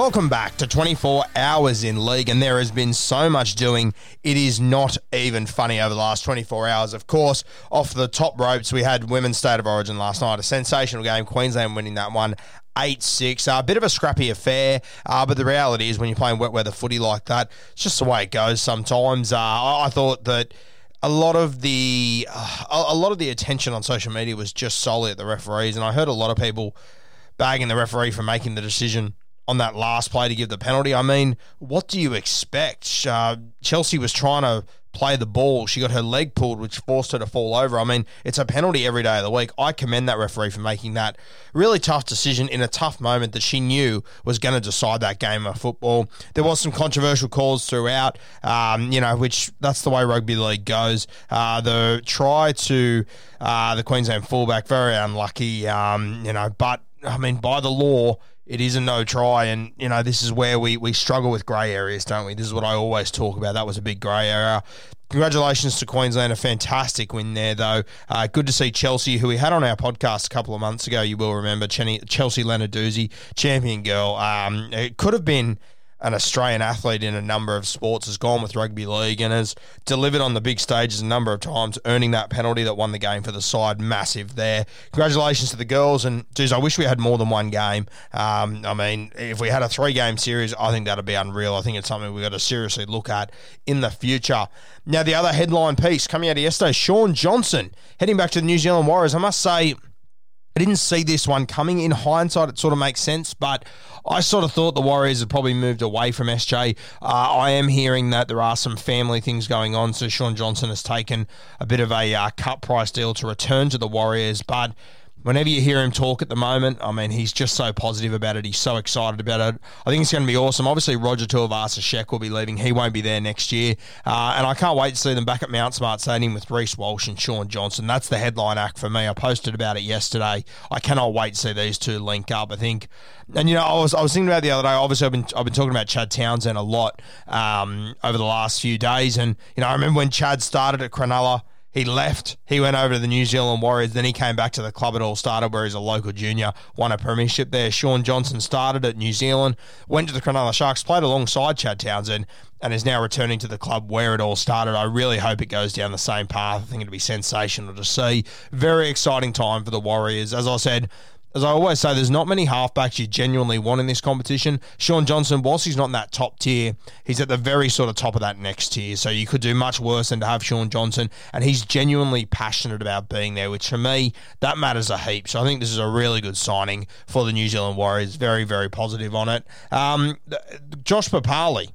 Welcome back to 24 Hours in League, and there has been so much doing. It is not even funny over the last 24 hours. Of course, off the top ropes, we had Women's State of Origin last night, a sensational game. Queensland winning that one 8 6. A bit of a scrappy affair, uh, but the reality is when you're playing wet weather footy like that, it's just the way it goes sometimes. Uh, I, I thought that a lot of the uh, a lot of the attention on social media was just solely at the referees, and I heard a lot of people bagging the referee for making the decision on that last play to give the penalty. I mean, what do you expect? Uh, Chelsea was trying to play the ball. She got her leg pulled, which forced her to fall over. I mean, it's a penalty every day of the week. I commend that referee for making that really tough decision in a tough moment that she knew was going to decide that game of football. There was some controversial calls throughout, um, you know, which that's the way rugby league goes. Uh, the try to uh, the Queensland fullback, very unlucky, um, you know, but I mean, by the law, it is a no try, and you know this is where we we struggle with grey areas, don't we? This is what I always talk about. That was a big grey area. Congratulations to Queensland, a fantastic win there, though. Uh, good to see Chelsea, who we had on our podcast a couple of months ago. You will remember Chelsea Lenarduzzi, champion girl. Um, it could have been an Australian athlete in a number of sports, has gone with rugby league and has delivered on the big stages a number of times, earning that penalty that won the game for the side. Massive there. Congratulations to the girls. And, geez, I wish we had more than one game. Um, I mean, if we had a three game series, I think that'd be unreal. I think it's something we've got to seriously look at in the future. Now, the other headline piece coming out of yesterday Shaun Johnson heading back to the New Zealand Warriors. I must say, I didn't see this one coming. In hindsight, it sort of makes sense, but I sort of thought the Warriors had probably moved away from SJ. Uh, I am hearing that there are some family things going on, so Shaun Johnson has taken a bit of a uh, cut price deal to return to the Warriors, but whenever you hear him talk at the moment, I mean, he's just so positive about it. He's so excited about it. I think it's going to be awesome. Obviously, Roger Tuivasa-Sheck will be leaving. He won't be there next year. Uh, and I can't wait to see them back at Mount Smart Stadium with Reece Walsh and Shaun Johnson. That's the headline act for me. I posted about it yesterday. I cannot wait to see these two link up. I think, and you know, I was I was thinking about the other day. Obviously, I've been I've been talking about Chad Townsend a lot um, over the last few days, and you know, I remember when Chad started at Cronulla. He left. He went over to the New Zealand Warriors. Then he came back to the club it all started, where he's a local junior, won a premiership there. Shaun Johnson started at New Zealand, went to the Cronulla Sharks, played alongside Chad Townsend, and is now returning to the club where it all started. I really hope it goes down the same path. I think it'll be sensational to see. Very exciting time for the Warriors. As I said, as I always say, there's not many halfbacks you genuinely want in this competition. Shaun Johnson, whilst he's not in that top tier, he's at the very sort of top of that next tier. So you could do much worse than to have Shaun Johnson, and he's genuinely passionate about being there, which for me, that matters a heap. So I think this is a really good signing for the New Zealand Warriors. Very, very positive on it. Um, Josh Papalii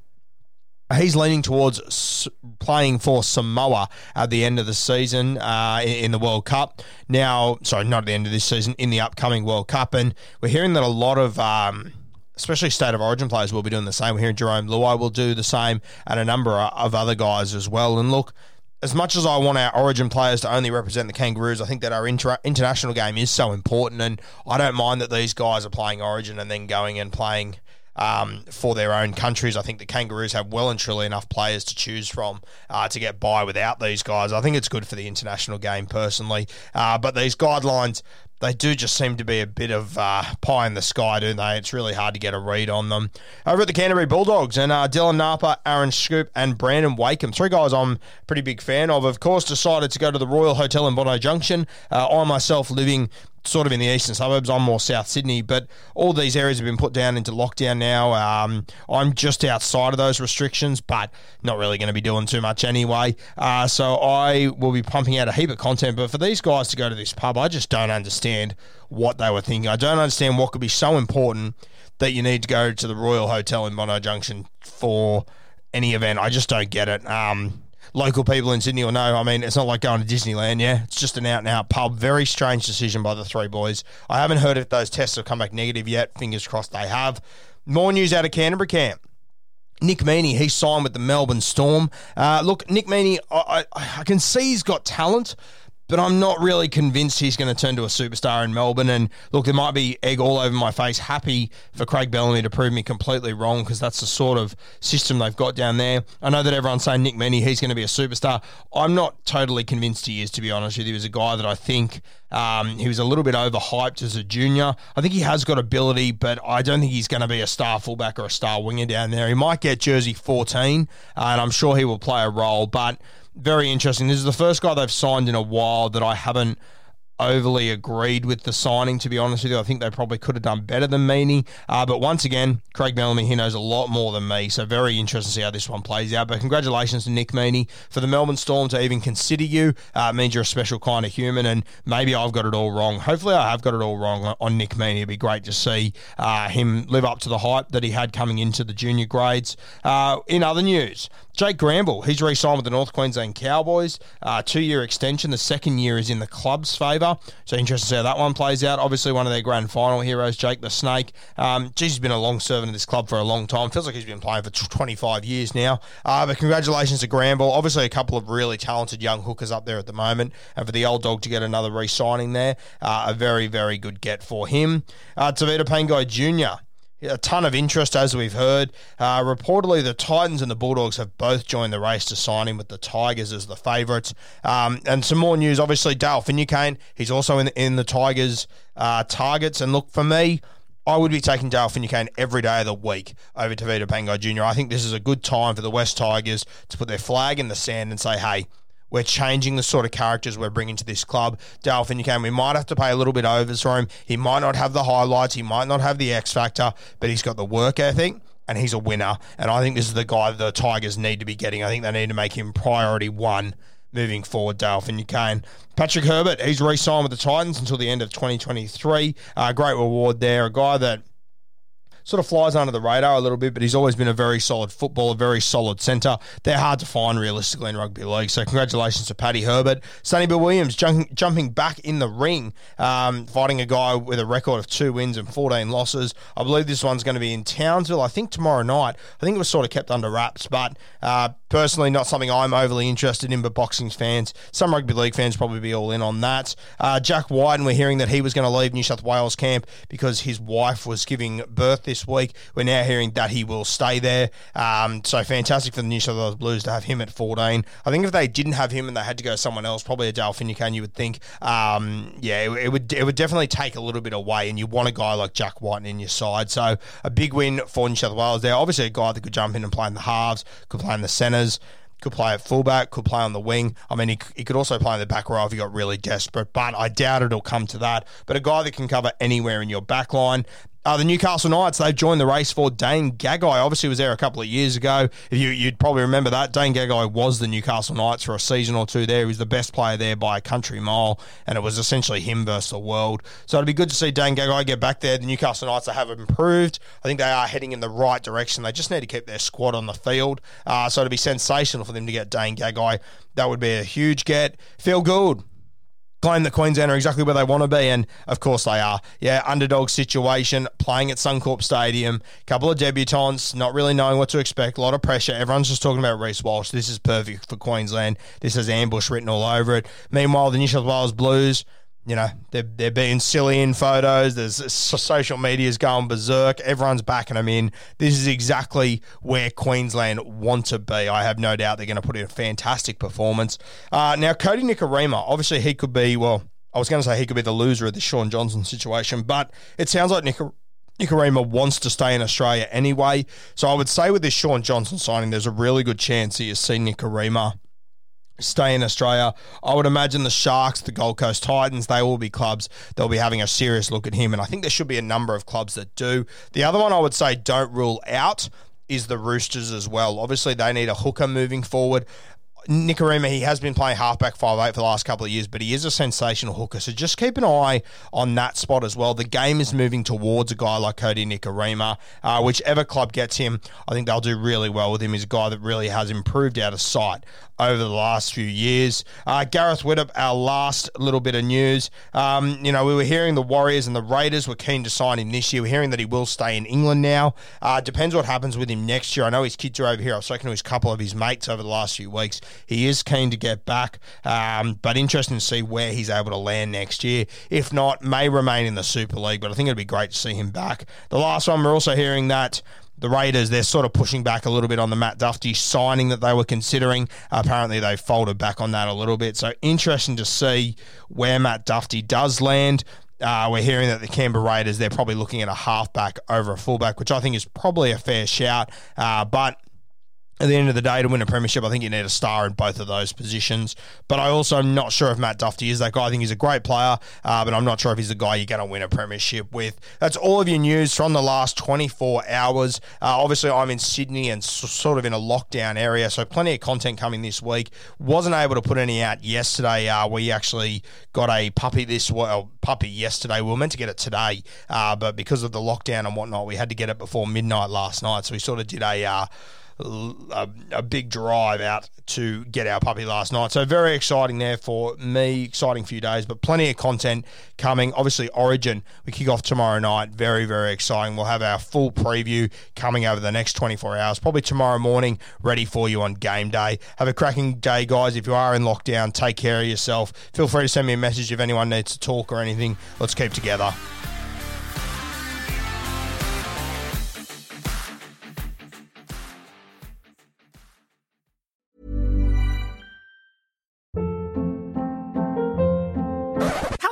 He's leaning towards playing for Samoa at the end of the season uh, in, the World Cup. Now, sorry, not at the end of this season, in the upcoming World Cup. And we're hearing that a lot of. Um, especially state of origin players will be doing the same. We're hearing Jarome Luai will do the same, and a number of other guys as well. And look, as much as I want our Origin players to only represent the Kangaroos, I think that our inter- international game is so important, and I don't mind that these guys are playing Origin and then going and playing um, for their own countries. I think the Kangaroos have well and truly enough players to choose from uh, to get by without these guys. I think it's good for the international game personally, uh, but these guidelines they do just seem to be a bit of uh, pie in the sky, don't they? It's really hard to get a read on them. Over at the Canterbury Bulldogs, and uh, Dylan Napa, Aaron Scoop, and Brandon Wakeham, three guys I'm pretty big fan of, of course, decided to go to the Royal Hotel in Bondi Junction. Uh, I myself living sort of in the eastern suburbs. I'm more South Sydney, but all these areas have been put down into lockdown now. Um, I'm just outside of those restrictions, but not really going to be doing too much anyway. Uh, so I will be pumping out a heap of content. But for these guys to go to this pub, I just don't understand what they were thinking. I don't understand what could be so important that you need to go to the Royal Hotel in Bondi Junction for any event. I just don't get it. Um, local people in Sydney will know. I mean, it's not like going to Disneyland, yeah. It's just an out and out pub. Very strange decision by the three boys. I haven't heard if those tests have come back negative yet. Fingers crossed they have. More news out of Canterbury camp. Nick Meaney, he signed with the Melbourne Storm. Uh, look, Nick Meaney, I, I, I can see he's got talent but I'm not really convinced he's going to turn to a superstar in Melbourne. And look, there might be egg all over my face. Happy for Craig Bellamy to prove me completely wrong because that's the sort of system they've got down there. I know that everyone's saying Nick Meaney, he's going to be a superstar. I'm not totally convinced he is, to be honest with you. He was a guy that I think um, he was a little bit overhyped as a junior. I think he has got ability, but I don't think he's going to be a star fullback or a star winger down there. He might get jersey 14, uh, and I'm sure he will play a role, but very interesting. This is the first guy they've signed in a while that I haven't overly agreed with the signing, to be honest with you. I think they probably could have done better than Meaney. Uh, but once again, Craig Bellamy, he knows a lot more than me. So very interesting to see how this one plays out. But congratulations to Nick Meaney for the Melbourne Storm to even consider you. Uh, means you're a special kind of human. And maybe I've got it all wrong. Hopefully, I have got it all wrong on Nick Meaney. It'd be great to see uh, him live up to the hype that he had coming into the junior grades. Uh, in other news, Jake Granville, he's re signed with the North Queensland Cowboys. Uh, two year extension. The second year is in the club's favour. So interesting to see how that one plays out. Obviously, one of their grand final heroes, Jake the Snake. Um, geez, he's been a long servant of this club for a long time. Feels like he's been playing for 25 years now. Uh, but congratulations to Granville. Obviously, a couple of really talented young hookers up there at the moment. And for the old dog to get another re signing there, uh, a very, very good get for him. Uh, Tevita Pangai Jr a ton of interest, as we've heard. Uh, reportedly, the Titans and the Bulldogs have both joined the race to sign him with the Tigers as the favourites. Um, and some more news, obviously, Dale Finucane, he's also in the, in the Tigers' uh, targets. And look, for me, I would be taking Dale Finucane every day of the week over Tevita Pangai Jr. I think this is a good time for the West Tigers to put their flag in the sand and say, hey, we're changing the sort of characters we're bringing to this club. Dale Finucane, we might have to pay a little bit overs for him. He might not have the highlights, he might not have the X factor, but he's got the work ethic and he's a winner. And I think this is the guy the Tigers need to be getting. I think they need to make him priority one moving forward, Dale Finucane. Patrick Herbert, he's re signed with the Titans until the end of 2023. Uh, great reward there. A guy that sort of flies under the radar a little bit, but he's always been a very solid footballer, very solid centre. They're hard to find realistically in rugby league. So congratulations to Paddy Herbert. Sonny Bill Williams jumping, jumping back in the ring, um, fighting a guy with a record of two wins and 14 losses. I believe this one's going to be in Townsville, I think tomorrow night. I think it was sort of kept under wraps, but uh, personally not something I'm overly interested in, but boxing fans, some rugby league fans probably be all in on that. Uh, Jack and we're hearing that he was going to leave New South Wales camp because his wife was giving birth this week. We're now hearing that he will stay there. Um, so fantastic for the New South Wales Blues to have him at 14. I think if they didn't have him and they had to go someone else, probably a Dale Finucane, you would think, um, yeah, it, it, would it would definitely take a little bit away, and you want a guy like Jack Wighton in your side. So a big win for New South Wales there. Obviously, a guy that could jump in and play in the halves, could play in the centres could play at fullback, could play on the wing. I mean, he, he could also play in the back row if he got really desperate, but I doubt it'll come to that. But a guy that can cover anywhere in your back line. Uh, the Newcastle Knights, they've joined the race for Dane Gagai. Obviously, was there a couple of years ago. If you, you'd probably remember that. Dane Gagai was the Newcastle Knights for a season or two there. He was the best player there by a country mile, and it was essentially him versus the world. So it'd be good to see Dane Gagai get back there. The Newcastle Knights, they have improved. I think they are heading in the right direction. They just need to keep their squad on the field. Uh, so it'd be sensational for them to get Dane Gagai. That would be a huge get. Phil Gould claim that Queensland are exactly where they want to be, and of course they are. Yeah, underdog situation, playing at Suncorp Stadium, couple of debutants, not really knowing what to expect, a lot of pressure. Everyone's just talking about Reece Walsh. This is perfect for Queensland. This has ambush written all over it. Meanwhile, the New South Wales Blues you know, they're, they're being silly in photos. There's social media's going berserk. Everyone's backing them in. This is exactly where Queensland want to be. I have no doubt they're going to put in a fantastic performance. Uh, now, Kodi Nikorima, obviously he could be, well, I was going to say he could be the loser of the Shaun Johnson situation, but it sounds like Nik- Nikorima wants to stay in Australia anyway. So I would say with this Shaun Johnson signing, there's a really good chance that you see Nikorima stay in Australia. I would imagine the Sharks, the Gold Coast Titans, they will be clubs they'll be having a serious look at him. And I think there should be a number of clubs that do. The other one I would say don't rule out is the Roosters as well. Obviously, they need a hooker moving forward. Nikorima, he has been playing halfback five eight for the last couple of years, but he is a sensational hooker. So just keep an eye on that spot as well. The game is moving towards a guy like Kodi Nikorima. Uh, whichever club gets him, I think they'll do really well with him. He's a guy that really has improved out of sight over the last few years. Uh, Gareth Widdop, our last little bit of news. Um, you know, we were hearing the Warriors and the Raiders were keen to sign him this year. We're hearing that he will stay in England now. Uh, depends what happens with him next year. I know his kids are over here. I've spoken to his couple of his mates over the last few weeks. He is keen to get back, um, but interesting to see where he's able to land next year. If not, may remain in the Super League, but I think it'd be great to see him back. The last one, we're also hearing that the Raiders, they're sort of pushing back a little bit on the Matt Dufty signing that they were considering. Apparently, they folded back on that a little bit. So, interesting to see where Matt Dufty does land. Uh, we're hearing that the Canberra Raiders, they're probably looking at a halfback over a fullback, which I think is probably a fair shout. Uh, but at the end of the day, to win a premiership, I think you need a star in both of those positions. But I also am not sure if Matt Dufty is that guy. I think he's a great player, uh, but I'm not sure if he's the guy you're going to win a premiership with. That's all of your news from the last 24 hours. Uh, obviously, I'm in Sydney and s- sort of in a lockdown area, so plenty of content coming this week. Wasn't able to put any out yesterday. Uh, we actually got a puppy this well, puppy yesterday. We were meant to get it today, uh, but because of the lockdown and whatnot, we had to get it before midnight last night. So we sort of did a uh, a, a, big drive out to get our puppy last night. So very exciting there for me. Exciting few days, but plenty of content coming. Obviously, Origin we kick off tomorrow night. Very very exciting. We'll have our full preview coming over the next 24 hours. Probably tomorrow morning, ready for you on game day. Have a cracking day, guys. If you are in lockdown, take care of yourself. Feel free to send me a message if anyone needs to talk or anything. Let's keep together.